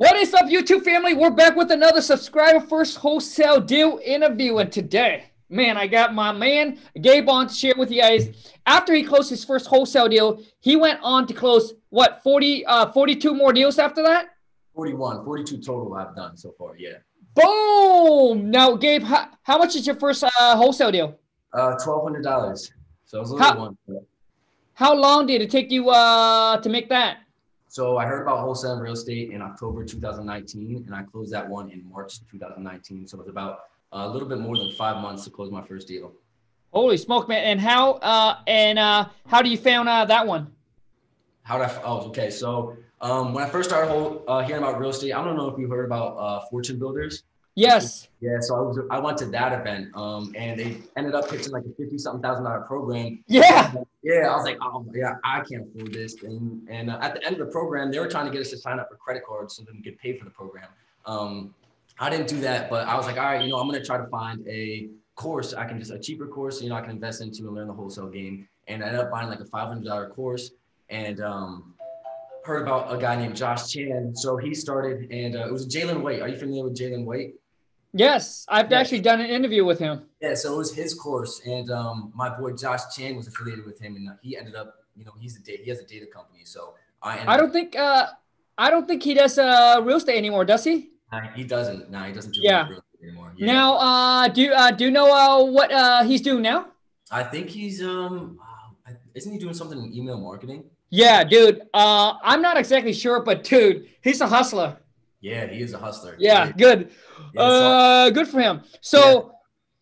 What is up, YouTube family? We're back with another subscriber first wholesale deal interview. And today, man, I got my man Gabe on to share with you guys. After he closed his first wholesale deal, he went on to close what 40, uh, 42 more deals after that? 41, 42 total I've done so far. Yeah. Boom! Now, Gabe, how, how much is your first uh, wholesale deal? Uh, twelve hundred dollars. So it was a little How- one. How long did it take you uh, to make that? So I heard about wholesale real estate in October 2019, and I closed that one in March 2019. So it was about a little bit more than five months to close my first deal. Holy smoke, man! And how uh, and uh, how do you found uh, that one? How did I? Oh, okay. So um, when I first started whole, uh, hearing about real estate, I don't know if you heard about uh, Fortune Builders. Yes. Yeah, so I was I went to that event, um, and they ended up pitching like a fifty something thousand dollar program. Yeah. Yeah, I was like, oh yeah, I can't afford this. And and uh, at the end of the program, they were trying to get us to sign up for credit cards so that we could pay for the program. Um, I didn't do that, but I was like, all right, you know, I'm gonna try to find a course I can just a cheaper course, you know, I can invest into and learn the wholesale game. And I ended up buying like a five hundred dollar course, and um, heard about a guy named Josh Chan. So he started, and uh, it was Jalen White. Are you familiar with Jalen White? Yes, I've actually done an interview with him. Yeah, so it was his course, and um, my boy Josh Chan was affiliated with him, and uh, he ended up, you know, he's a data, he has a data company. So I, I don't think uh, I don't think he does uh, real estate anymore, does he? He doesn't. No, he doesn't do Yeah. real estate anymore. Yeah. Now, uh, do uh, do you know uh, what uh, he's doing now? I think he's um, uh, isn't he doing something in email marketing? Yeah, dude. Uh, I'm not exactly sure, but dude, he's a hustler. Yeah, he is a hustler. Yeah, good. Yeah, so- Uh, good for him. So,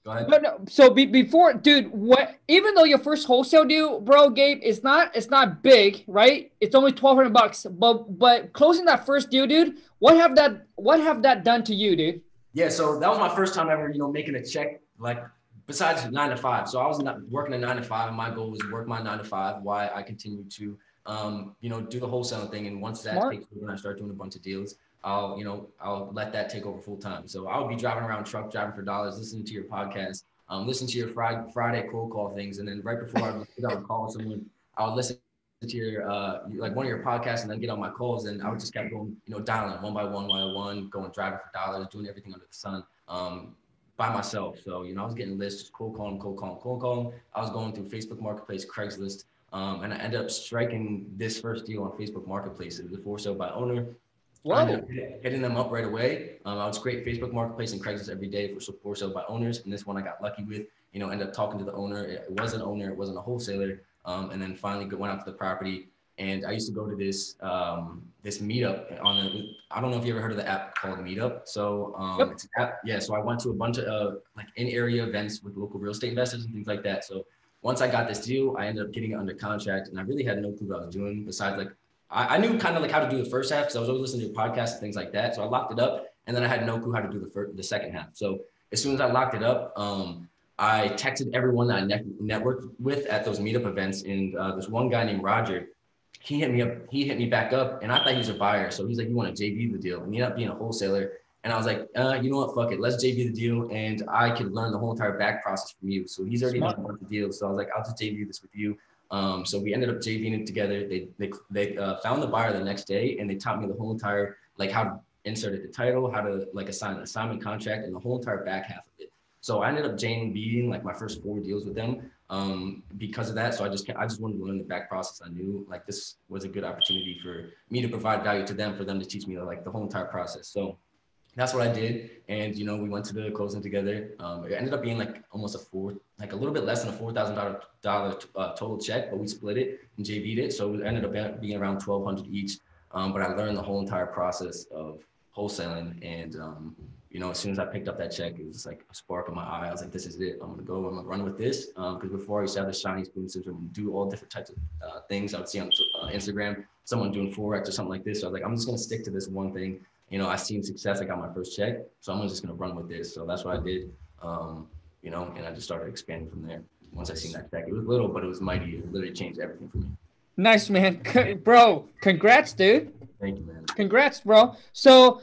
go ahead. but no, so be, before, dude, what? Even though your first wholesale deal, bro, Gabe, it's not it's not big, right? It's only twelve hundred bucks. But but closing that first deal, dude, what have that what have that done to you, dude? Yeah, so that was my first time ever, you know, making a check like besides nine to five. So I was not working a nine to five. And my goal was work my nine to five. Why I continue to, um, you know, do the wholesaling thing. And once that Smart. takes over and I start doing a bunch of deals, I'll, you know, I'll let that take over full time. So I'll be driving around truck driving for dollars, listening to your podcast, um, listen to your Friday Friday cold call things, and then right before I would I would call someone, I would listen to your uh like one of your podcasts and then get on my calls and I would just kept going, you know, dialing one by one, one by one, going driving for dollars, doing everything under the sun. Um, by myself. So, you know, I was getting lists, cold calling, cold calling, cold calling. I was going through Facebook Marketplace, Craigslist, um, and I ended up striking this first deal on Facebook Marketplace. It was a for sale by owner. Whoa. up hitting them up right away. Um, I would scrape Facebook Marketplace and Craigslist every day for for sale by owners, and this one I got lucky with. You know, ended up talking to the owner. It was an owner, it wasn't a wholesaler. Um, and then finally went out to the property. And I used to go to this um, this meetup on a. I don't know if you ever heard of the app called Meetup. So um, Yep. it's an app, yeah. So I went to a bunch of uh, like in area events with local real estate investors and things like that. So once I got this deal, I ended up getting it under contract, and I really had no clue what I was doing besides like I, I knew kind of like how to do the first half because I was always listening to your podcast and things like that. So I locked it up, and then I had no clue how to do the first, the second half. So as soon as I locked it up, um, I texted everyone that I net- networked with at those meetup events, and uh, this one guy named Roger, he hit me up. He hit me back up, and I thought he was a buyer. So he's like, "You want to JV the deal?" And he ended up being a wholesaler. And I was like, uh, you know what, fuck it, let's JV the deal, and I could learn the whole entire back process from you. So he's already Smart. done a bunch of deals. So I was like, I'll just JV this with you. Um, so we ended up JVing it together. They they they uh, found the buyer the next day, and they taught me the whole entire like how to insert the title, how to like assign an assignment contract, and the whole entire back half of it. So I ended up JVing like my first four deals with them um, because of that. So I just I just wanted to learn the back process. I knew like this was a good opportunity for me to provide value to them, for them to teach me like the whole entire process. So that's what I did. And you know, we went to the closing together. Um, it ended up being like almost a four, like a little bit less than a four thousand dollar dollar uh, total check, but we split it and JV'd it, so it ended up being around twelve hundred each. Um, but I learned the whole entire process of wholesaling, and um, you know, as soon as I picked up that check, it was like a spark in my eye. I was like, "This is it. I'm gonna go. I'm gonna run with this." Because before I used to have the shiny spoon syndrome and do all different types of uh, things I would see on uh, Instagram, someone doing forex or something like this. So I was like, "I'm just gonna stick to this one thing." you know, I seen success. I got my first check, so I'm just gonna run with this. So that's what I did. Um, you know, and I just started expanding from there. Once I seen that check, it was little, but it was mighty. It literally changed everything for me. Nice, man. C- bro, congrats, dude. Thank you, man. Congrats, bro. So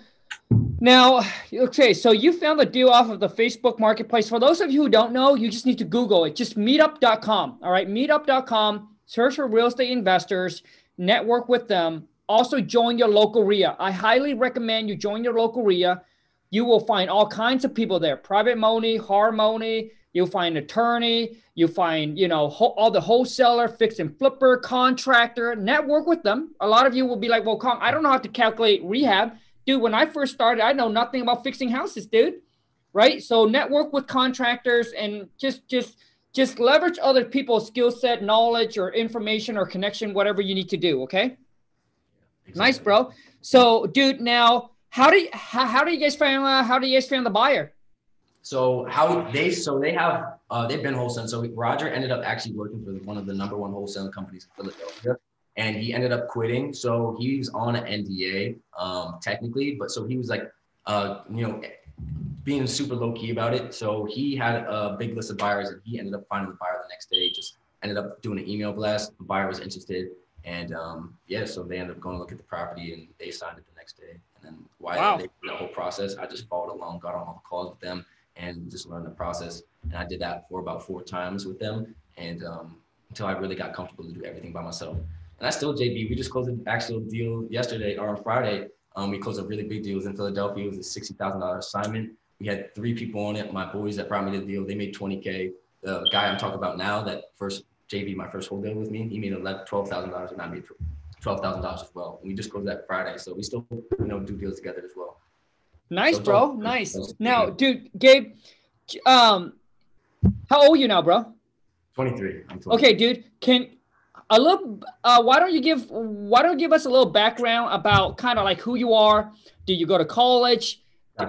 now, okay, so you found the deal off of the Facebook marketplace. For those of you who don't know, you just need to Google it. Just meetup.com. All right, meetup.com. Search for real estate investors, network with them. also join your local REIA. I highly recommend you join your local REIA. You will find all kinds of people there private money, hard money. You'll find attorney. You find, you know, ho- all the wholesaler, fix and flipper, contractor. Network with them. A lot of you will be like, well, Kong, I don't know how to calculate rehab. Dude, when I first started, I know nothing about fixing houses, dude. Right? So network with contractors and just, just, just leverage other people's skill set, knowledge, or information or connection, whatever you need to do. Okay. Exactly. Nice, bro. So, dude, now how do you how, how do you guys find uh, how do you guys find the buyer? So how they so they have uh, they've been wholesaling. So Roger ended up actually working for one of the number one wholesaling companies in Philadelphia, and he ended up quitting. So he's on an NDA um, technically, but so he was like, uh, you know, being super low key about it. So he had a big list of buyers, and he ended up finding the buyer the next day. Just ended up doing an email blast. The buyer was interested, and um, yeah, so they ended up going to look at the property, and they signed it the next day. And why wow. they the whole process, I just followed along, got on all the calls with them, and just learned the process. And I did that for about four times with them, and um, until I really got comfortable to do everything by myself. And I still JV. We just closed an actual deal yesterday or on Friday. Um, we closed a really big deal. It was in Philadelphia. It was a sixty thousand dollar assignment. We had three people on it. My boys that brought me the deal, they made twenty k. The guy I'm talking about now, that first JV, my first whole deal with me, he made eleven, twelve thousand dollars, and I made twelve thousand dollars as well. And we just closed that Friday, so we still you know do deals together as well. Nice, so bro. Nice. Now, dude, Gabe, um, how old are you now, bro? 23. Okay, dude. Can a little uh why don't you give why don't you give us a little background about kind of like who you are? Did you go to college?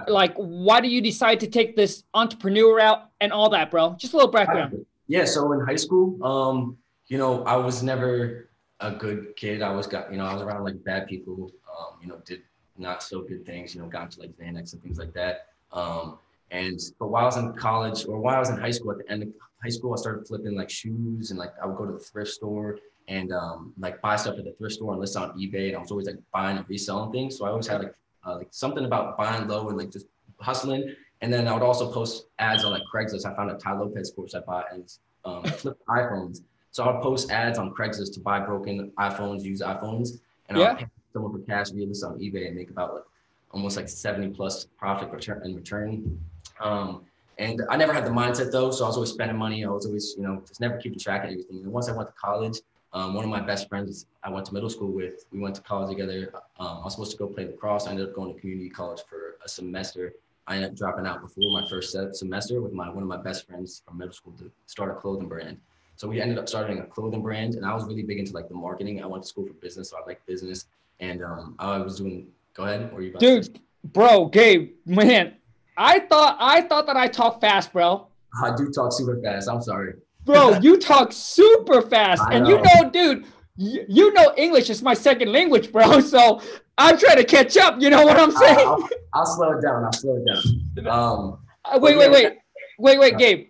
Like why do you decide to take this entrepreneur route and all that, bro? Just a little background. Yeah, so in high school, um, you know, I was never a good kid. I was got, you know, I was around like bad people, um, you know, did not so good things, you know, got into like Xanax and things like that. Um, and but while I was in college or while I was in high school, at the end of high school, I started flipping like shoes and like I would go to the thrift store and um, like buy stuff at the thrift store and list on eBay. And I was always like buying and reselling things. So I always had like uh, like something about buying low and like just hustling. And then I would also post ads on like Craigslist. I found a Tai Lopez course I bought and um, flip iPhones. So I would post ads on Craigslist to buy broken iPhones, use iPhones, and yeah. I'll pay someone for cash via this on eBay and make about like almost like 70 plus profit return in return. Um, and I never had the mindset though, so I was always spending money. I was always, you know, just never keeping track of everything. And once I went to college, um, one of my best friends I went to middle school with, we went to college together. Um, I was supposed to go play lacrosse. I ended up going to community college for a semester. I ended up dropping out before my first semester with my one of my best friends from middle school to start a clothing brand. So we ended up starting a clothing brand, and I was really big into like the marketing. I went to school for business, so I like business, and um, I was doing. Go ahead. Or you? Dude, bro, Gabe, man, I thought I thought that I talk fast, bro. I do talk super fast. I'm sorry. Bro, you talk super fast. and know. you know, dude, you, you know English is my second language, bro. So I'm trying to catch up. You know what I'm saying? I'll, I'll, I'll slow it down. I'll slow it down. Um, uh, wait, wait, wait, wait, wait, Gabe.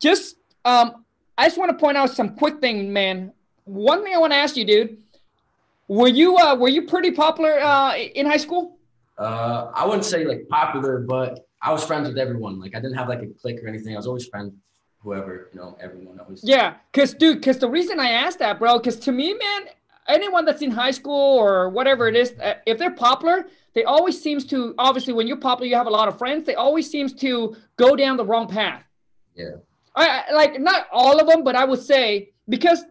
Just um, I just want to point out some quick thing, man. One thing I want to ask you, dude. Were you uh, were you pretty popular uh, in high school? Uh, I wouldn't say like popular, but I was friends with everyone. Like I didn't have like a clique or anything. I was always friends whoever, you know, everyone. I was Yeah, cause dude, cause the reason I asked that, bro, cause to me, man, anyone that's in high school or whatever it is, uh, if they're popular, they always seems to obviously when you're popular, you have a lot of friends. They always seems to go down the wrong path. Yeah. I like not all of them, but I would say because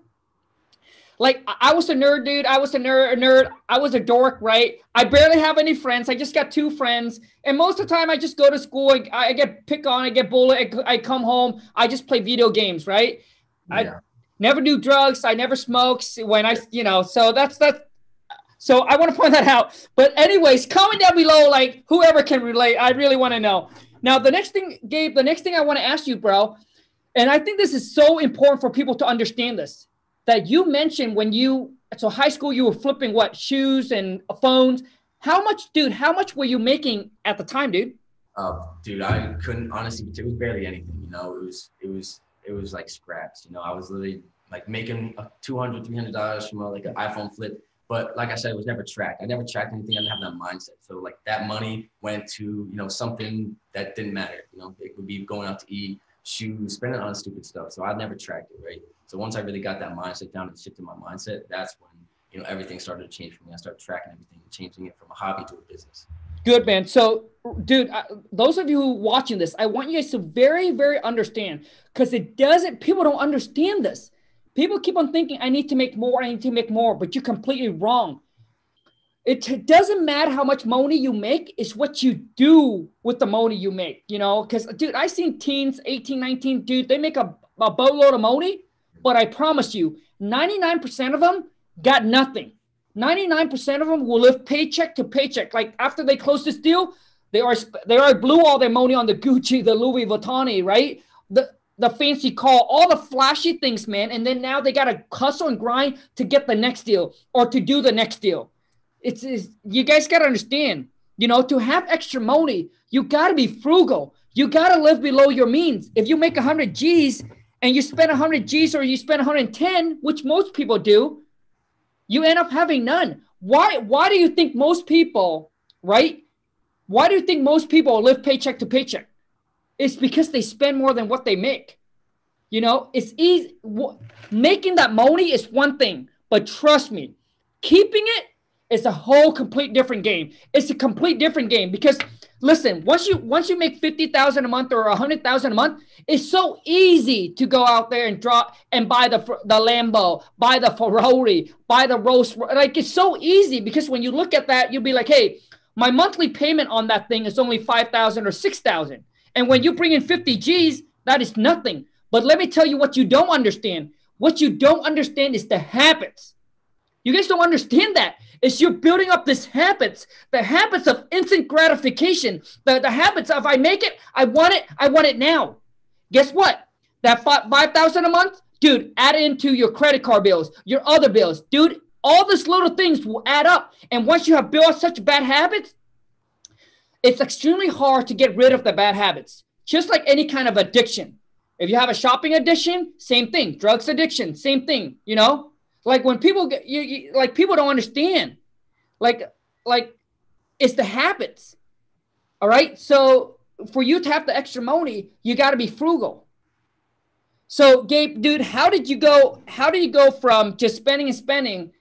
like I was a nerd, dude. I was a nerd, a nerd. I was a dork, right? I barely have any friends. I just got two friends, and most of the time I just go to school. I, I get picked on. I get bullied. I, I, come home. I just play video games, right? Yeah. I never do drugs. I never smoke. When I, you know, so that's that. So I want to point that out. But anyways, comment down below, like whoever can relate. I really want to know. Now the next thing, Gabe. The next thing I want to ask you, bro, and I think this is so important for people to understand this that you mentioned when you so high school you were flipping what shoes and phones. How much, dude? How much were you making at the time, dude? Uh, dude, I couldn't honestly. It was barely anything. You know, it was it was it was like scraps. You know, I was literally like making 200 300 dollars from a, like an iphone flip but like i said it was never tracked i never tracked anything i didn't have that mindset so like that money went to you know something that didn't matter you know it would be going out to eat shoes, spending on stupid stuff. So I never tracked it, right? So once I really got that mindset down and shifted my mindset, that's when you know, everything started to change for me. I started tracking everything changing it from a hobby to a business. Good man. So, dude, those of you who watching this, I want you guys to very, very understand because it doesn't. People don't understand this. People keep on thinking, "I need to make more. I need to make more," but you're completely wrong. It doesn't matter how much money you make; it's what you do with the money you make. You know, because dude, I seen teens, 18, 19, dude, they make a, a boatload of money, but I promise you, 99% of them got nothing. 99% of them will live paycheck to paycheck. Like after they close this deal, they are they are blew all their money on the Gucci, the Louis Vuitton, right? The the fancy call, all the flashy things, man. And then now they gotta hustle and grind to get the next deal or to do the next deal. It's, it's you guys gotta understand, you know, to have extra money, you gotta be frugal. You gotta live below your means. If you make 100 G's and you spend 100 G's or you spend 110, which most people do, you end up having none. Why why do you think most people, right? Why do you think most people live paycheck to paycheck? It's because they spend more than what they make. You know, it's easy making that money is one thing, but trust me, keeping it is a whole complete different game. It's a complete different game because listen, once you once you make 50,000 a month or 100,000 a month, it's so easy to go out there and drop and buy the the Lambo, buy the Ferrari, buy the Rolls. Like it's so easy because when you look at that, you'll be like, "Hey, my monthly payment on that thing is only 5,000 or 6,000." And when you bring in 50 G's, that is nothing. But let me tell you what you don't understand. What you don't understand is the habits. You guys don't understand that is you're building up this habits, the habits of instant gratification, the, the habits of I make it, I want it, I want it now. Guess what? That 5000 a month, dude, add into your credit card bills, your other bills. Dude, all these little things will add up. And once you have built such bad habits, it's extremely hard to get rid of the bad habits, just like any kind of addiction. If you have a shopping addiction, same thing. Drugs addiction, same thing. You know, like when people get you, you like people don't understand. Like like it's the habits. All right. So for you to have the extra money, you got to be frugal. So Gabe, dude, how did you go? How did you go from just spending and spending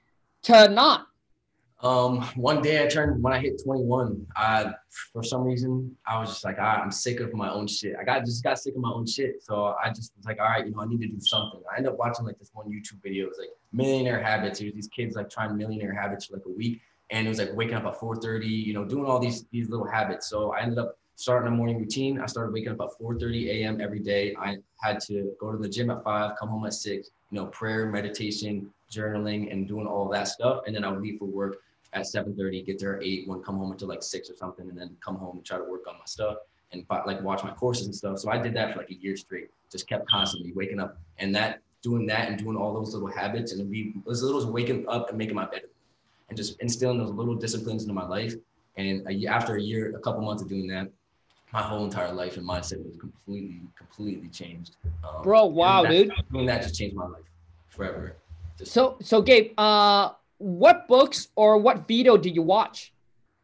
to not? Um, one day I turned when I hit 21. I for some reason I was just like, right, I'm sick of my own shit. I got just got sick of my own shit. So I just was like, all right, you know, I need to do something. I ended up watching like this one YouTube video. It was like millionaire habits. It was these kids like trying millionaire habits for like a week, and it was like waking up at 4:30, you know, doing all these these little habits. So I ended up starting a morning routine. I started waking up at 4:30 a.m. every day. I had to go to the gym at five, come home at six. You know, prayer, meditation, journaling, and doing all that stuff, and then I would leave for work at 7.30, get there at 8, one come home until like 6 or something, and then come home and try to work on my stuff and like watch my courses and stuff. So I did that for like a year straight, just kept constantly waking up. And that, doing that and doing all those little habits and be as little as waking up and making my bed and just instilling those little disciplines into my life. And a, after a year, a couple months of doing that, my whole entire life and mindset was completely, completely changed. Um, Bro, wow, that, dude. Doing that just changed my life forever. Just, so, so Gabe, uh, what books or what video do you watch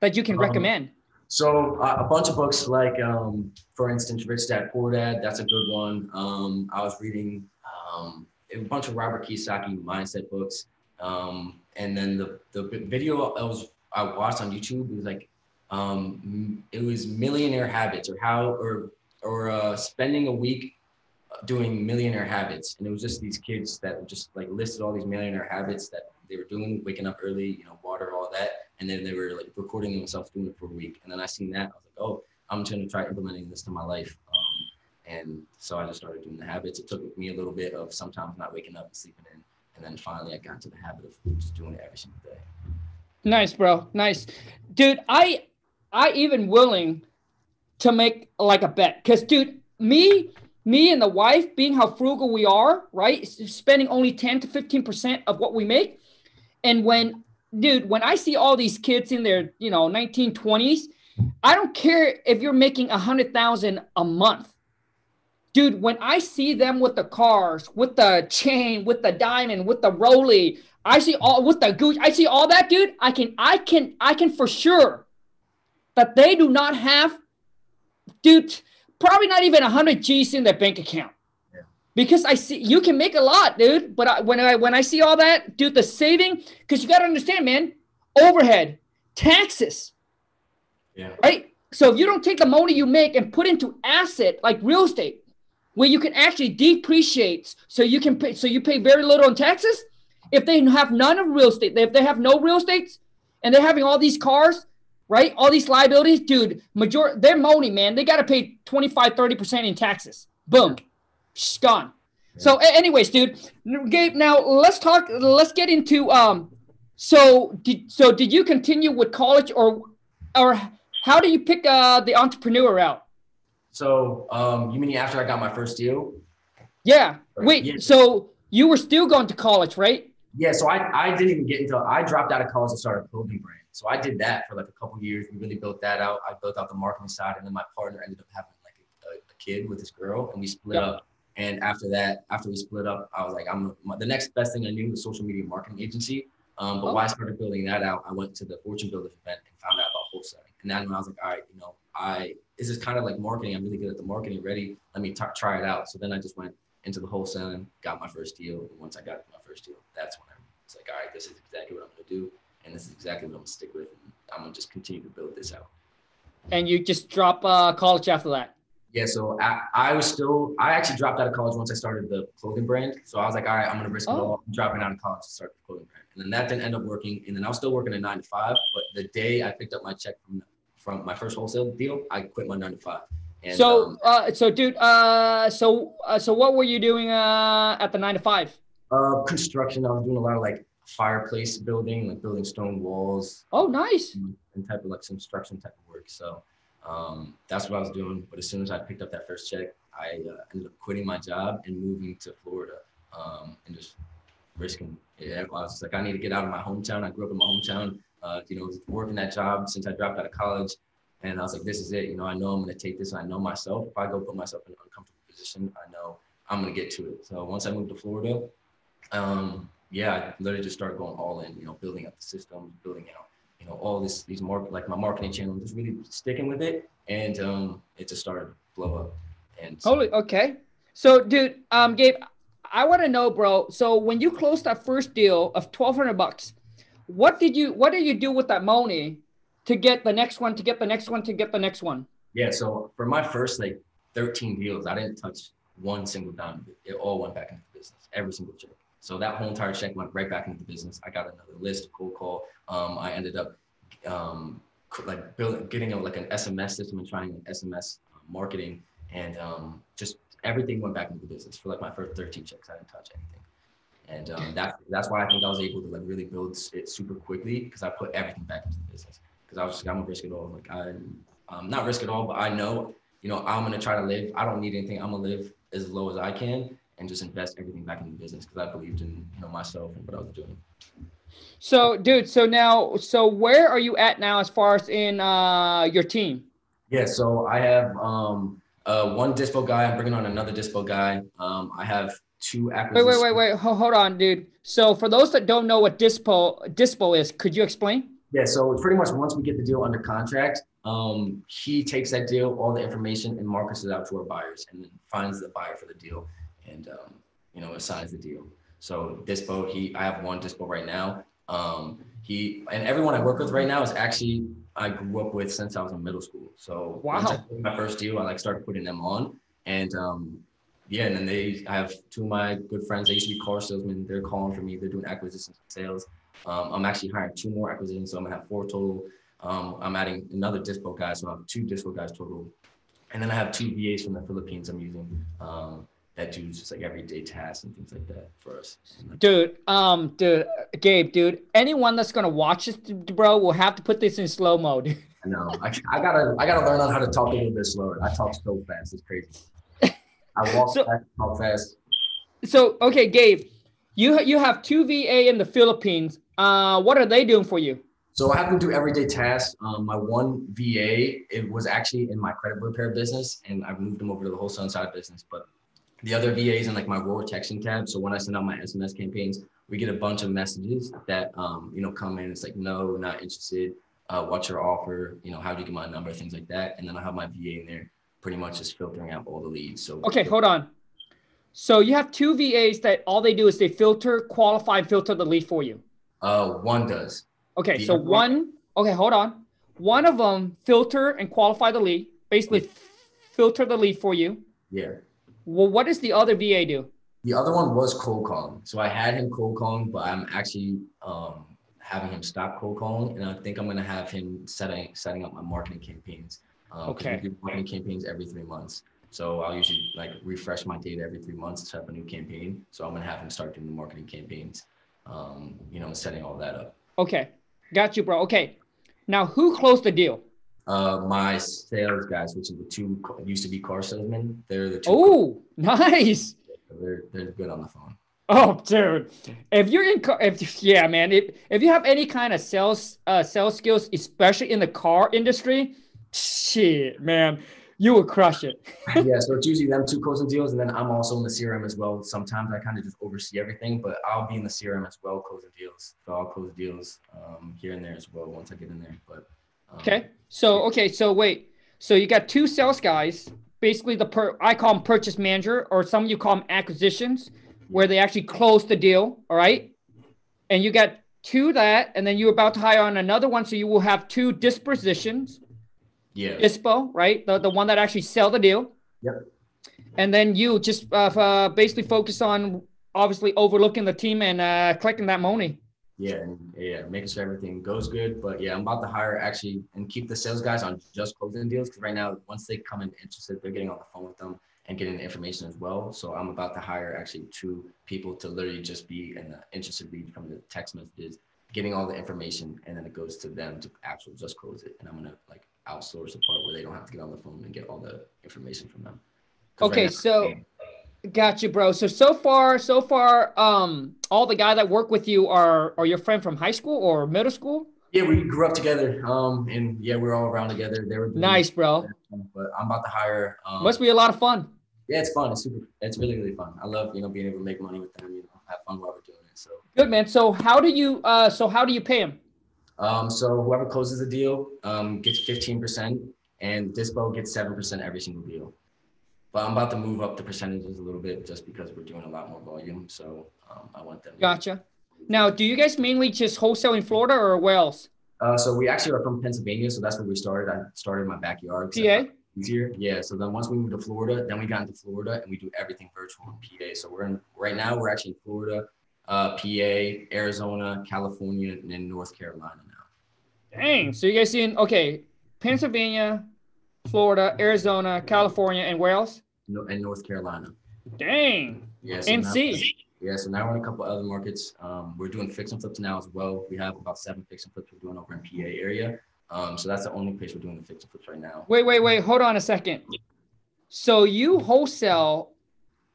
that you can um, recommend? So uh, a bunch of books, like um, for instance, Rich Dad Poor Dad. That's a good one. Um, I was reading um, a bunch of Robert Kiyosaki mindset books, um, and then the the video I was I watched on YouTube was like um, it was Millionaire Habits or how or or uh, spending a week doing millionaire habits and it was just these kids that just like listed all these millionaire habits that they were doing, waking up early, you know, water, all that. And then they were like recording themselves doing it for a week. And then I seen that, I was like, oh, I'm trying to try implementing this to my life. Um, and so I just started doing the habits. It took me a little bit of sometimes not waking up and sleeping in. And then finally I got to the habit of just doing it every single day. Nice, bro. Nice. Dude, I I even willing to make like a bet. Cause dude, me me and the wife being how frugal we are, right? Spending only 10 to 15% of what we make. And when, dude, when I see all these kids in their, you know, 1920s, I don't care if you're making a hundred thousand a month. Dude, when I see them with the cars, with the chain, with the diamond, with the Rolly, I see all with the Gucci, I see all that, dude. I can, I can, I can for sure that they do not have, dude, probably not even a hundred G's in their bank account. Because I see you can make a lot, dude. But I, when I when I see all that, dude, the saving because you got to understand, man, overhead, taxes, Yeah. right? So if you don't take the money you make and put into asset like real estate, where you can actually depreciate, so you can pay, so you pay very little in taxes. If they have none of real estate, if they have no real estate, and they're having all these cars, right? All these liabilities, dude. Major, their money, man, they got to pay 25, 30 percent in taxes. Boom, Gone. So, anyways, dude, Gabe. Now let's talk. Let's get into um. So did so did you continue with college or or how do you pick uh the entrepreneur out? So um, you mean after I got my first deal? Yeah. Right, Wait. yeah. So you were still going to college, right? Yeah, so I, I didn't even get into I dropped out of college and started a clothing brand. So I did that for like a couple years. We really built that out. I built out the marketing side, and then my partner ended up having like a, a, a kid with this girl, and we split Yep. up. And after that, after we split up, I was like, I'm the next best thing I knew was social media marketing agency. Um, but Oh. while I started building that out, I went to the Fortune Builder event and found out about wholesaling. And then I was like, all right, you know, I this is kind of like marketing. I'm really good at the marketing. Ready? Let me t- try it out. So then I just went into the wholesaling, got my first deal. And once I got my first deal, that's when I was like, all right, this is exactly what I'm gonna do, and this is exactly what I'm gonna stick with. And I'm gonna just continue to build this out. And you just drop uh college after that. Yeah, so I, I was still I actually dropped out of college once I started the clothing brand. So I was like, all right, I'm gonna risk it Oh. all. I'm dropping out of college to start the clothing brand. And then that didn't end up working. And then I was still working a nine to five. But the day I picked up my check from from my first wholesale deal, I quit my nine to five. And so um, uh so dude uh so uh, so what were you doing uh at the nine to five? uh, construction, I was doing a lot of like fireplace building, like building stone walls, Oh, nice. and type of like some construction type of work. So um, that's what I was doing. But as soon as I picked up that first check, I uh, ended up quitting my job and moving to Florida um, and just risking. Yeah, I was just like, I need to get out of my hometown. I grew up in my hometown. Uh, you know, working that job since I dropped out of college, and I was like, this is it. You know, I know I'm going to take this. I know myself. If I go put myself in an uncomfortable position, I know I'm going to get to it. So once I moved to Florida, um, yeah, I literally just started going all in. You know, building up the system, building out you know, all this, these mark, like my marketing channel, just really sticking with it. And um, it just started to blow up. And Holy okay. So dude, um Gabe, I want to know, bro. So when you closed that first deal of twelve hundred bucks, what did you what did you do with that money to get the next one, to get the next one, to get the next one? yeah, so for my first like 13 deals, I didn't touch one single dime it. It all went back into the business, every single check. So that whole entire check went right back into the business. I got another list, cold call. Um, I ended up um, like building, getting a, like an SMS system and trying an SMS uh, marketing, and um, just everything went back into the business. For like my first 13 checks, I didn't touch anything. And um, that, that's why I think I was able to like really build it super quickly because I put everything back into the business. Because I was just, I'm gonna risk it all. Like I, um, not risk it all, but I know, you know, I'm gonna try to live. I don't need anything. I'm gonna live as low as I can and just invest everything back into the business because I believed in you know myself and what I was doing. So dude, so now so where are you at now as far as in uh your team? Yeah, so I have um, uh, one dispo guy. I'm bringing on another dispo guy. Um, I have two Wait, acquisitions. wait, wait, wait. Ho- hold on, dude. So for those that don't know what dispo dispo is, could you explain? Yeah, so it's pretty much once we get the deal under contract, um, he takes that deal, all the information, and markets it out to our buyers, and then finds the buyer for the deal, and um, you know assigns the deal. So Dispo, he, I have one Dispo right now. Um, he and everyone I work with right now is actually I grew up with since I was in middle school. So Wow. my first deal, I like started putting them on, and um, yeah, and then they I have two of my good friends. They used to be car salesmen. They're calling for me. They're doing acquisitions and sales. Um, I'm actually hiring two more acquisitions, so I'm gonna have four total. Um, I'm adding another dispo guy, so I have two dispo guys total, and then I have two VAs from the Philippines I'm using um, that do just like everyday tasks and things like that for us. Dude, um, dude, Gabe, dude, anyone that's gonna watch this, bro, will have to put this in slow mode. I know. I, I gotta I gotta learn on how to talk a little bit slower. I talk so fast, it's crazy. I walk So- fast, talk fast. so, okay, Gabe, you you have two VA in the Philippines. Uh, what are they doing for you? So I have them do everyday tasks. Um, my one VA, it was actually in my credit repair business, and I've moved them over to the wholesale side business. But the other VAs in like my raw texting tab. So when I send out my SMS campaigns, we get a bunch of messages that um, you know come in. It's like no, not interested. Uh, what's your offer? You know, how do you get my number? Things like that. And then I have my VA in there, pretty much just filtering out all the leads. So Okay, hold on. So you have two VAs that all they do is they filter, qualify, and filter the lead for you. Uh, one does. Okay, The so one. Okay, hold on. One of them filter and qualify the lead, basically filter the lead for you. Yeah. Well, what does the other VA do? The other one was cold calling. So I had him cold calling, but I'm actually um, having him stop cold calling, and I think I'm gonna have him setting setting up my marketing campaigns. Um, Okay. We do marketing campaigns every three months. So I'll usually like refresh my data every three months to set up a new campaign. So I'm gonna have him start doing the marketing campaigns. Um, you know, setting all that up. Okay, got you, bro. Okay, now who closed the deal? Uh, my sales guys, which are the two used to be car salesmen, they're the two. Oh, nice. They're they're good on the phone. Oh, dude, if you're in, car, if yeah, man, if if you have any kind of sales uh sales skills, especially in the car industry, shit, man, you will crush it. yeah, so it's usually them two closing deals, and then I'm also in the CRM as well. Sometimes I kind of just oversee everything, but I'll be in the CRM as well, closing deals. So I'll close deals um, here and there as well once I get in there. But Okay, so okay, so wait, so you got two sales guys, basically the per I call them purchase manager, or some of you call them acquisitions, where they actually close the deal. All right, and you got two that, and then you're about to hire on another one, so you will have two dispositions. yeah, ISPO, right? The, the one that actually sell the deal. Yep. And then you just uh, uh, basically focus on obviously overlooking the team and uh, collecting that money. Yeah, and yeah, making sure everything goes good. But yeah, I'm about to hire actually and keep the sales guys on just closing deals because right now once they come in interested, they're getting on the phone with them and getting the information as well. So I'm about to hire actually two people to literally just be an interested lead from the text messages, getting all the information, and then it goes to them to actually just close it. And I'm gonna like outsource the part where they don't have to get on the phone and get all the information from them. 'Cause right Okay, now- so Gotcha, bro. So so far, so far, um, all the guys that work with you are are your friend from high school or middle school? yeah, we grew up together. Um, and yeah, we're all around together. They were Nice, bro. But I'm about to hire. Um, Must be a lot of fun. Yeah, it's fun. It's super. It's really really fun. I love you know being able to make money with them. You know, have fun while we're doing it. So, Good man. So how do you uh so how do you pay them? um, so whoever closes the deal, um, gets fifteen percent, and Dispo gets seven percent every single deal. But I'm about to move up the percentages a little bit just because we're doing a lot more volume. So um, I want them. to- Gotcha. Now, do you guys mainly just wholesale in Florida or where else? Uh, so we actually are from Pennsylvania, so that's where we started. I started in my backyard. PA? thought it was Easier, yeah. So then once we moved to Florida, then we got into Florida and we do everything virtual in PA. So we're in right now. We're actually in Florida, uh, PA, Arizona, California, and then North Carolina now. Dang. So you guys in okay, Pennsylvania, Florida, Arizona, California, and where else? No, and North Carolina. Dang. Yeah. So now- NC. yeah. So now we're in a couple other markets. Um, we're doing fix and flips now as well. We have about seven fix and flips we're doing over in PA area. Um, so that's the only place we're doing the fix and flips right now. Wait, wait, wait. Hold on a second. So you wholesale,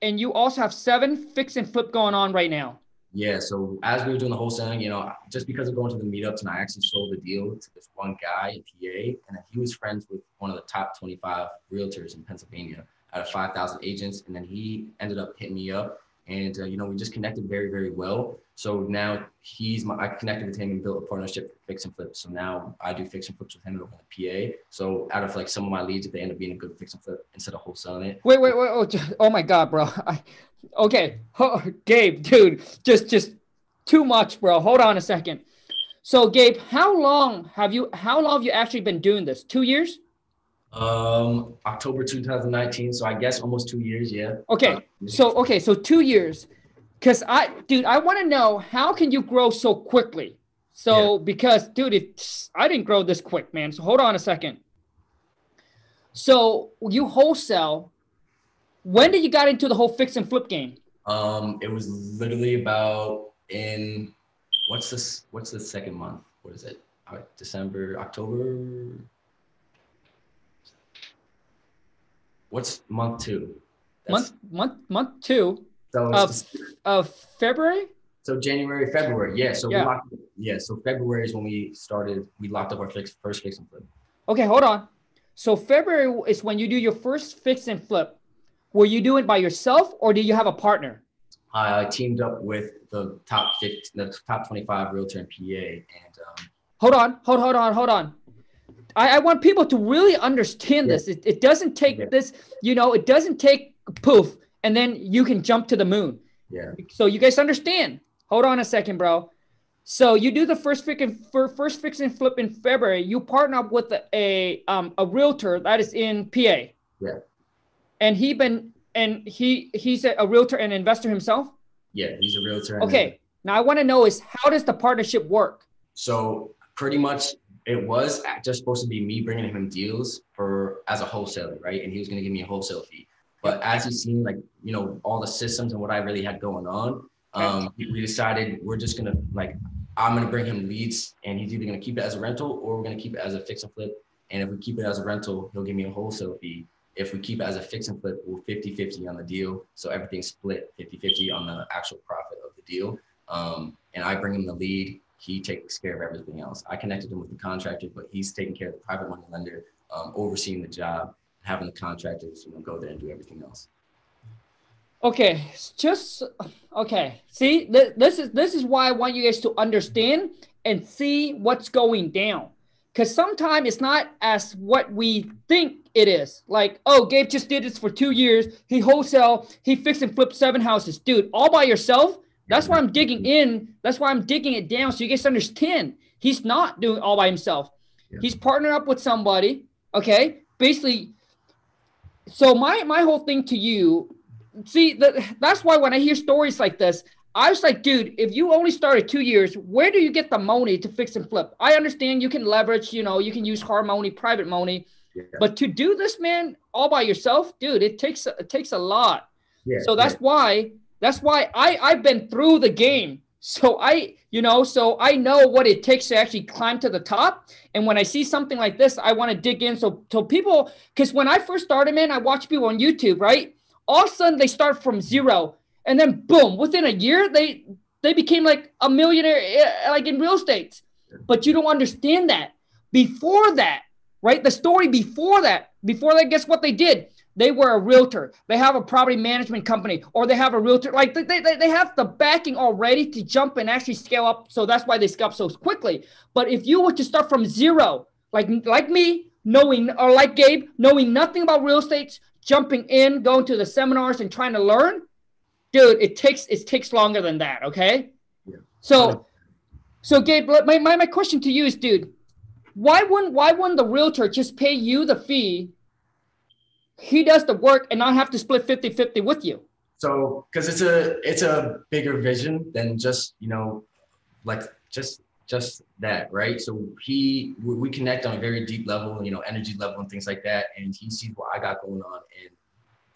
and you also have seven fix and flip going on right now. Yeah, so as we were doing the wholesaling, you know, just because of going to the meetups and I actually sold the deal to this one guy in PA, and he was friends with one of the top 25 realtors in Pennsylvania out of 5,000 agents. And then he ended up hitting me up, and uh, you know, we just connected very, very well. So now he's my, I connected with him and built a partnership for fix and flips. So now I do fix and flips with him over the PA. So out of like some of my leads, if they end up being a good fix and flip instead of wholesaling it, Wait, wait, wait. Oh, oh my God, bro. I, okay, oh, Gabe, dude, just, just too much, bro. Hold on a second. So, Gabe, how long have you? How long have you actually been doing this? Two years? Um, October 2019. So I guess almost two years. Yeah. Okay. Uh, So, okay, so two years. Cause I, dude, I want to know how can you grow so quickly? So, because, dude, it's I didn't grow this quick, man. So, hold on a second. So, you wholesale. When did you got into the whole fix and flip game? Um, it was literally about in what's this? What's the second month? What is it? Uh, December, October. What's month two? That's- Month, month, month two So, of of February. so January, February. Yeah. So Yeah. we locked. Yeah. So February is when we started. We locked up our fix, first fix and flip. Okay, hold on. So February is when you do your first fix and flip. Were you doing it by yourself or do you have a partner? I teamed up with the top 50, the top 25 realtor in PA, and um, Hold on, hold, hold on, hold on. I, I want people to really understand Yeah. this. It, it doesn't take Yeah. this, you know, it doesn't take poof and then you can jump to the moon. Yeah. So you guys understand. Hold on a second, bro. So you do the first fix and first fix and flip in February. You partner up with a, a um a realtor that is in PA. Yeah. And he been and he he's a, a realtor and investor himself. Yeah, he's a realtor. Okay. Now I want to know is how does the partnership work? So pretty much it was just supposed to be me bringing him deals for as a wholesaler, right? And he was going to give me a wholesale fee. But as he's seen, like you know, all the systems and what I really had going on, um, we decided we're just gonna like I'm gonna bring him leads, and he's either gonna keep it as a rental or we're gonna keep it as a fix and flip. And if we keep it as a rental, he'll give me a wholesale fee. If we keep it as a fix and flip, we're 50-50 on the deal. So everything's split 50-50 on the actual profit of the deal. Um, and I bring him the lead. He takes care of everything else. I connected him with the contractor, but he's taking care of the private money lender, um, overseeing the job having the contractors you know go there and do everything else. Okay just okay see th- this is this is why i want you guys to understand and see what's going down. Because sometimes it's not as what we think it is. Like oh gabe just did this for two years. He wholesale he fixed and flipped seven houses. Dude all by yourself that's why i'm digging in that's why i'm digging it down so you guys understand he's not doing all by himself yeah. he's partnered up with somebody okay basically so my my whole thing to you, see that that's why when I hear stories like this, I was like, dude, if you only started two years, where do you get the money to fix and flip? I understand you can leverage, you know, you can use hard money, private money, yeah. but to do this, man, all by yourself, dude, it takes it takes a lot. Yeah, so that's why that's why I I've been through the game. So I, you know, so I know what it takes to actually climb to the top. And when I see something like this, I want to dig in. So, so people, because when I first started, man, I watch people on YouTube, right? All of a sudden they start from zero, and then boom, within a year they they became like a millionaire, eh, like in real estate. But you don't understand that. Before that, right? The story before that, before that, guess what they did? They were a realtor, they have a property management company, or they have a realtor. Like they, they, they have the backing already to jump and actually scale up. So that's why they scale up so quickly. But if you were to start from zero, like like me, knowing or like Gabe, knowing nothing about real estate, jumping in, going to the seminars and trying to learn, dude, it takes it takes longer than that. Okay. Yeah. So so Gabe, my, my, my question to you is, dude, why wouldn't why wouldn't the realtor just pay you the fee he does the work and I have to split 50 50 with you. So because it's a it's a bigger vision than just you know like just just that right? So he we connect on a very deep level you know energy level and things like that. And he sees what i got going on and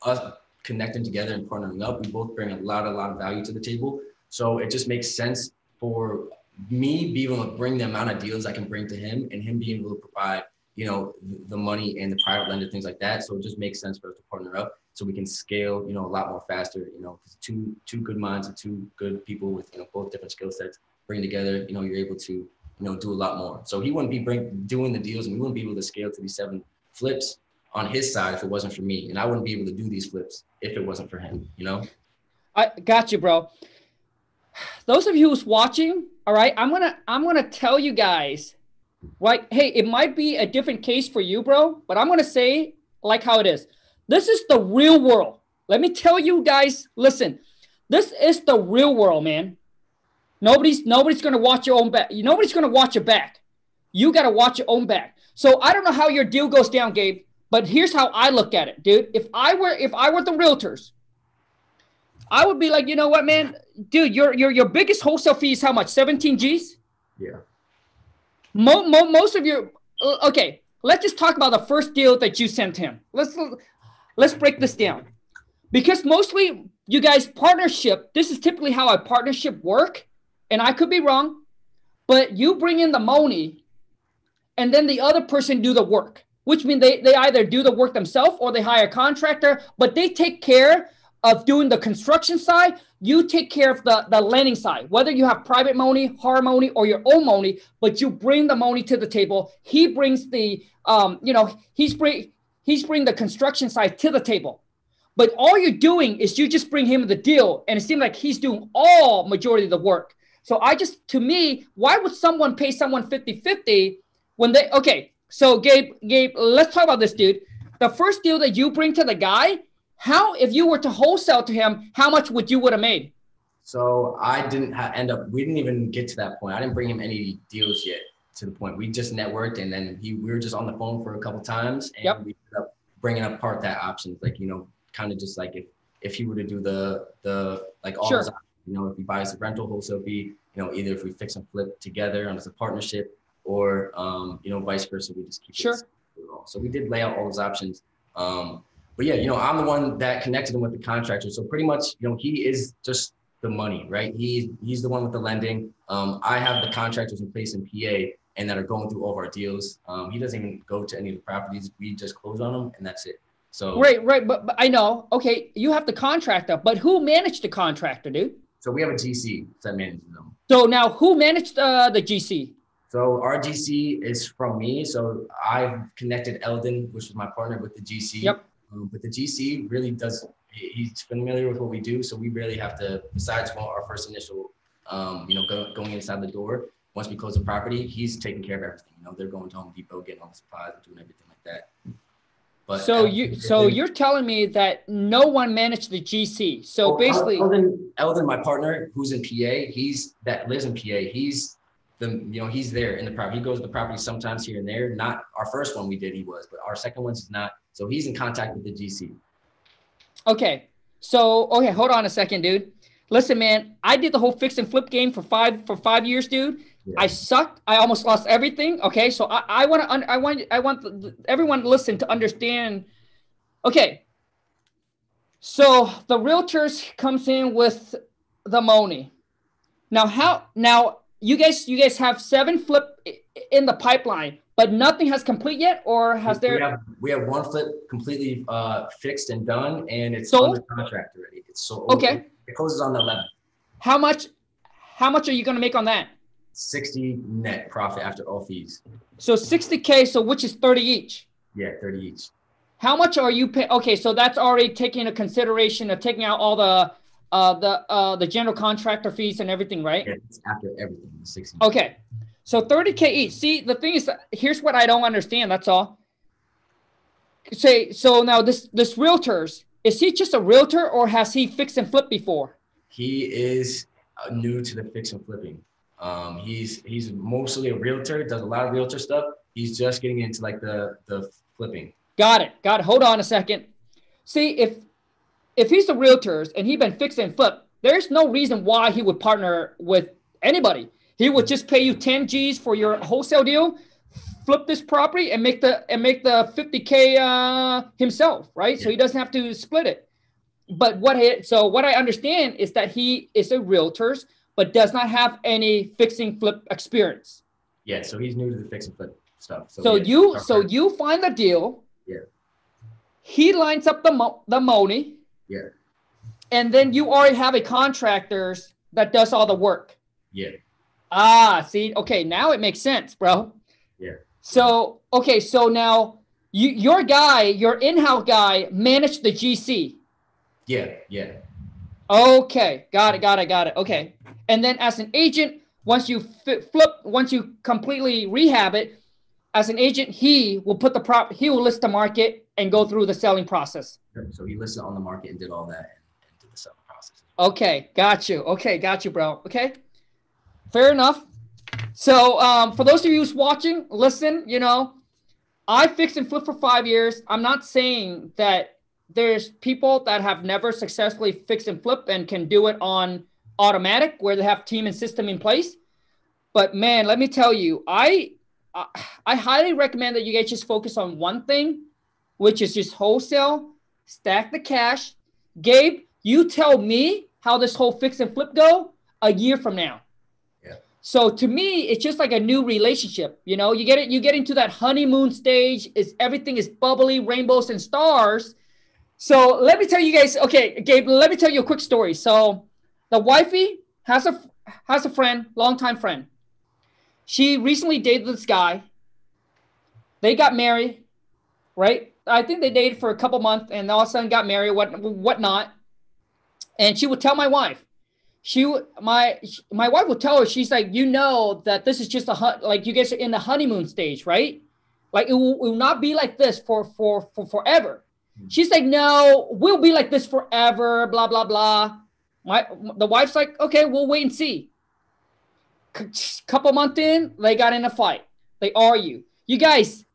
us connecting together and partnering up we both bring a lot a lot of value to the table. So it just makes sense for me being able to bring the amount of deals i can bring to him and him being able to provide you know, the money and the private lender, things like that. So it just makes sense for us to partner up so we can scale, you know, a lot more faster, you know, two, two good minds and two good people with, you know, both different skill sets bring together, you know, you're able to, you know, do a lot more. So he wouldn't be bring, doing the deals and we wouldn't be able to scale to these seven flips on his side if it wasn't for me. And I wouldn't be able to do these flips if it wasn't for him, you know? I got you, bro. Those of you who's watching, all right, I'm gonna I'm gonna tell you guys right? Hey, it might be a different case for you, bro, but I'm going to say like how it is. This is the real world. Let me tell you guys, listen, this is the real world, man. Nobody's nobody's going to watch your own back. Nobody's going to watch your back. You got to watch your own back. So I don't know how your deal goes down, Gabe, but here's how I look at it, dude. If I were if I were the realtors, I would be like, you know what, man, dude, your your your biggest wholesale fee is how much? 17 G's? Yeah. Mo, mo, most of your uh, okay. Let's just talk about the first deal that you sent him. Let's let's break this down because mostly you guys partnership. This is typically how a partnership work, and I could be wrong, but you bring in the money, and then the other person do the work, which means they they either do the work themselves or they hire a contractor, but they take care of doing the construction side, you take care of the, the lending side, whether you have private money, hard money, or your own money, but you bring the money to the table. He brings the, um, you know, he's bring he's bring the construction side to the table. But all you're doing is you just bring him the deal, and it seems like he's doing all majority of the work. So I just, to me, why would someone pay someone 50-50 when they okay? So Gabe, Gabe, let's talk about this, dude. The first deal that you bring to the guy, how if you were to wholesale to him, how much would you would have made? So I didn't ha- end up. We didn't even get to that point. I didn't bring him any deals yet. To the point, we just networked, and then he we were just on the phone for a couple times, and Yep. we ended up bringing apart that option. Like you know, kind of just like if if he were to do the the like all Sure. his options, you know, if he buys the rental wholesale fee, you know, either if we fix and flip together and as a partnership, or um, you know, vice versa, we just keep Sure. it. separate. So we did lay out all those options. Um, but yeah, you know, I'm the one that connected him with the contractor. So pretty much, you know, he is just the money, right? He he's the one with the lending. Um, I have the contractors in place in PA and that are going through all of our deals. Um, he doesn't even go to any of the properties. We just close on them and that's it. So Right, right. But, but I know. Okay, you have the contractor, but who managed the contractor, dude? so we have a GC that manages them. So now who managed uh, the GC? So our GC is from me. So I've connected Eldon, which is my partner, with the GC. Yep. Um, but the GC really does. He's familiar with what we do, so we really have to. Besides our first initial, um, you know, go, going inside the door. Once we close the property, he's taking care of everything. You know, they're going to Home Depot, getting all the supplies, and doing everything like that. But So you so you're telling me that no one managed the GC. So Oh, basically, Eldon, Eldon, my partner, who's in PA, he's that lives in PA. He's the you know he's there in the property. He goes to the property sometimes here and there. Not our first one we did, he was, but our second one's is not. So he's in contact with the GC. okay. So okay, hold on a second, dude. Listen, man, I did the whole fix and flip game for five for five years, dude. Yeah. I sucked. I almost lost everything. Okay, so I, I want to I want I want the- everyone to listen to understand. Okay. So the realtors comes in with the money. Now how now you guys you guys have seven flip in the pipeline, but nothing has complete yet, or has we there? have we have one flip completely uh, fixed and done, and it's Sold? under contract already. It's so Okay. It closes on the 11th. How much? How much are you gonna make on that? 60 net profit after all fees. So 60k, so which is 30 each. Yeah, 30 each. How much are you pay? Okay, so that's already taking a consideration of taking out all the uh the uh the general contractor fees and everything, right? Yeah, it's after everything. 60. Okay. So 30k each. See, the thing is here's what I don't understand, that's all. Say so now this this realtors, is he just a realtor or has he fixed and flipped before? He is uh, new to the fix and flipping. Um, he's he's mostly a realtor, does a lot of realtor stuff. He's just getting into like the the flipping. Got it. Got it. Hold on a second. See, if if he's the realtors and he's been fix and flip, there's no reason why he would partner with anybody. He would just pay you 10 G's for your wholesale deal, flip this property and make the and make the 50k uh, himself, right? So he doesn't have to split it. But what he, so what I understand is that he is a realtors but does not have any fixing flip experience. Yeah, so he's new to the fix and flip stuff. So yeah, you so you find the deal. Yeah. He lines up the mo- the money. Yeah. And then you already have a contractors that does all the work. yeah Ah, see, okay, now it makes sense, bro. Yeah. So okay, so now you your guy, your in-house guy, managed the GC. yeah yeah Okay, got it, got it, got it. Okay, and then as an agent, once you flip, once you completely rehab it, as an agent, he will put the prop, he will list the market and go through the selling process. So he listed on the market and did all that and, and did the selling process. Okay, got you. Okay, got you, bro. Okay, fair enough. So, um, for those of you who's watching, listen. You know, I fixed and flipped for five years. I'm not saying that there's people that have never successfully fixed and flipped and can do it on automatic where they have team and system in place. But man, let me tell you, I I, I highly recommend that you guys just focus on one thing, which is just wholesale, stack the cash. Gabe, you tell me how this whole fix and flip go a year from now. Yeah. So to me, it's just like a new relationship. You know, you get it, you get into that honeymoon stage. Is everything is bubbly, rainbows and stars. So let me tell you guys. Okay, Gabe, let me tell you a quick story. So the wifey has a has a friend, longtime friend. She recently dated this guy. They got married, right? I think they dated for a couple months, and all of a sudden got married, what whatnot. And she would tell my wife, she my my wife would tell her, she's like, you know that this is just a like you guys are in the honeymoon stage, right? Like it will, it will not be like this for for for forever. Mm-hmm. She's like, no, we'll be like this forever, blah, blah, blah. My the wife's like, okay, we'll wait and see. C- couple months in, they got in a fight. They argue. You guys,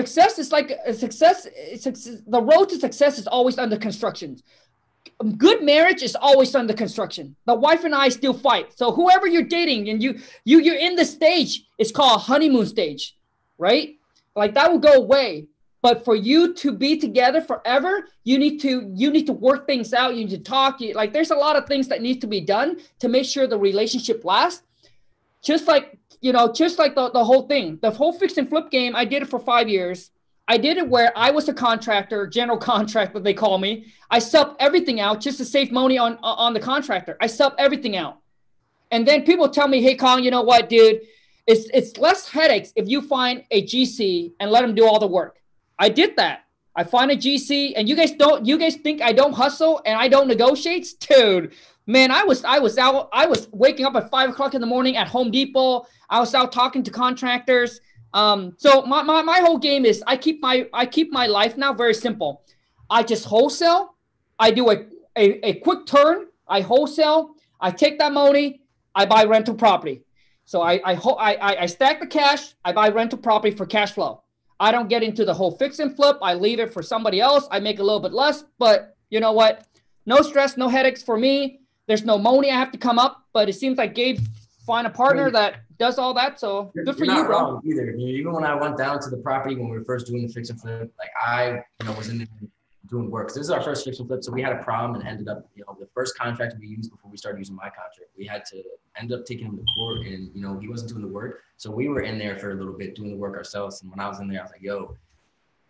success is like a success, success. The road to success is always under construction. Um, good marriage is always under construction. The wife and I still fight. So whoever you're dating and you you you're in the stage, it's called honeymoon stage, right? Like that will go away but for you to be together forever you need to you need to work things out you need to talk you, like there's a lot of things that need to be done to make sure the relationship lasts just like you know just like the, the whole thing the whole fix and flip game i did it for five years i did it where i was a contractor general contractor they call me i sub everything out just to save money on on the contractor i sub everything out and then people tell me hey Kong, you know what dude it's it's less headaches if you find a gc and let them do all the work I did that. I find a GC, and you guys don't. You guys think I don't hustle and I don't negotiate, dude? Man, I was I was out. I was waking up at five o'clock in the morning at Home Depot. I was out talking to contractors. Um, so my, my, my whole game is I keep my I keep my life now very simple. I just wholesale. I do a, a, a quick turn. I wholesale. I take that money. I buy rental property. So I I, ho- I I stack the cash. I buy rental property for cash flow. I don't get into the whole fix and flip. I leave it for somebody else. I make a little bit less, but you know what? No stress, no headaches for me. There's no money I have to come up, but it seems like Gabe find a partner that does all that. So good for you, bro. Either even when I went down to the property when we were first doing the fix and flip, like I, you know, was in doing work. This is our first fix and flip, so we had a problem and ended up, you know, the first contract we used before we started using my contract, we had to end up taking him to court, and you know, he wasn't doing the work, so we were in there for a little bit doing the work ourselves. And when I was in there, I was like, "Yo,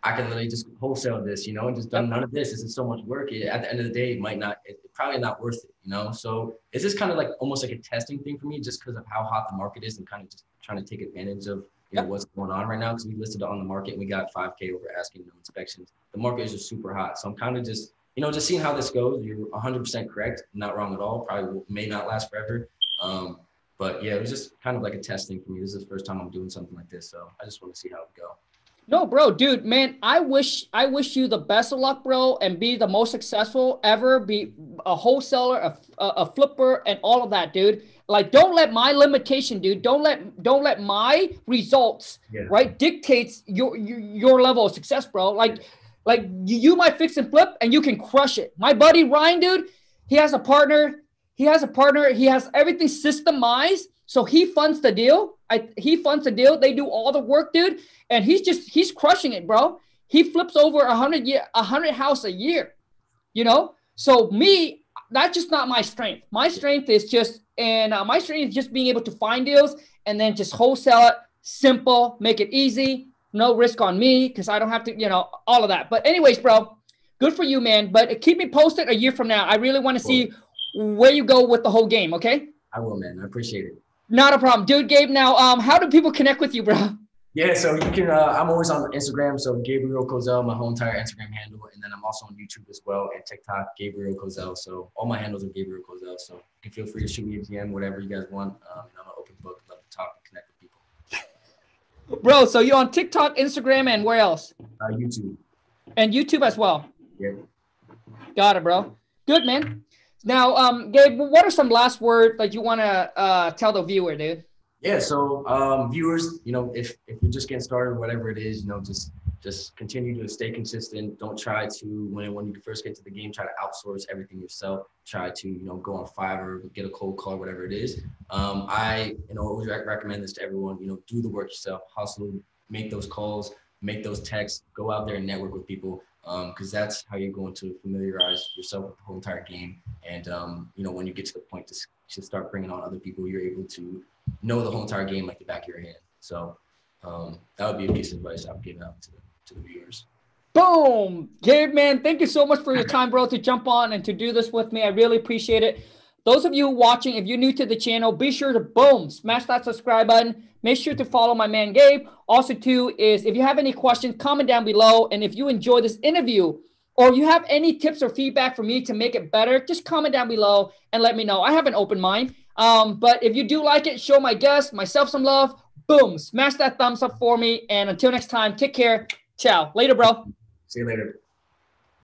I can literally just wholesale this, you know, and just done none of this. This is so much work. It, at the end of the day, it might not, it, probably not worth it, you know. So it's just kind of like almost like a testing thing for me, just because of how hot the market is, and kind of just trying to take advantage of you know what's going on right now because we listed on the market and we got 5k over asking no inspections. The market is just super hot. So i'm kind of just you know just seeing how this goes. You're 100% correct. Not wrong at all. Probably may not last forever. Um, but yeah it was just kind of like a testing for me. This is the first time i'm doing something like this so i just want to see how it go no, bro, dude, man, I wish I wish you the best of luck, bro, and be the most successful ever. Be a wholesaler, a, a, a flipper, and all of that, dude. Like, don't let my limitation, dude. Don't let don't let my results, yeah. right, dictates your, your your level of success, bro. Like, like you, you might fix and flip, and you can crush it. My buddy Ryan, dude, he has a partner. He has a partner. He has everything systemized, so he funds the deal. I he funds the deal. They do all the work, dude, and he's just he's crushing it, bro. He flips over a hundred year a hundred house a year, you know. So me, that's just not my strength. My strength is just and uh, my strength is just being able to find deals and then just wholesale it, simple, make it easy, no risk on me because I don't have to, you know, all of that. But anyways, bro, good for you, man. But keep me posted a year from now. I really want to see where you go with the whole game. Okay. I will, man. I appreciate it. Not a problem, dude. Gabe, now, um, how do people connect with you, bro? Yeah, so you can. Uh, I'm always on Instagram, so Gabriel Kozel, my whole entire Instagram handle, and then I'm also on YouTube as well and TikTok, Gabriel Kozel. So all my handles are Gabriel Kozel. So you can feel free to shoot me a DM, whatever you guys want. Um, I'm an open book. Love to talk and connect with people. Bro, so you're on TikTok, Instagram, and where else? Uh, YouTube. And YouTube as well. Yeah. Got it, bro. Good man. Now, um, Gabe, what are some last words that you want to uh, tell the viewer, dude? Yeah, so um, viewers, you know, if if you're just getting started, whatever it is, you know, just just continue to stay consistent. Don't try to when when you first get to the game, try to outsource everything yourself. Try to you know go on Fiverr, get a cold call, whatever it is. Um, I you know always recommend this to everyone. You know, do the work yourself, hustle, make those calls, make those texts, go out there and network with people because um, that's how you're going to familiarize yourself with the whole entire game. And um, you know, when you get to the point to, to start bringing on other people, you're able to know the whole entire game like the back of your hand. So um, that would be a piece of advice I would give out to, to the viewers. Boom, Gabe, man, thank you so much for your time, bro, to jump on and to do this with me. I really appreciate it. Those of you watching, if you're new to the channel, be sure to boom, smash that subscribe button. Make sure to follow my man Gabe. Also, too, is if you have any questions, comment down below. And if you enjoy this interview or you have any tips or feedback for me to make it better, just comment down below and let me know. I have an open mind. Um, but if you do like it, show my guests, myself some love. Boom, smash that thumbs up for me. And until next time, take care. Ciao. Later, bro. See you later.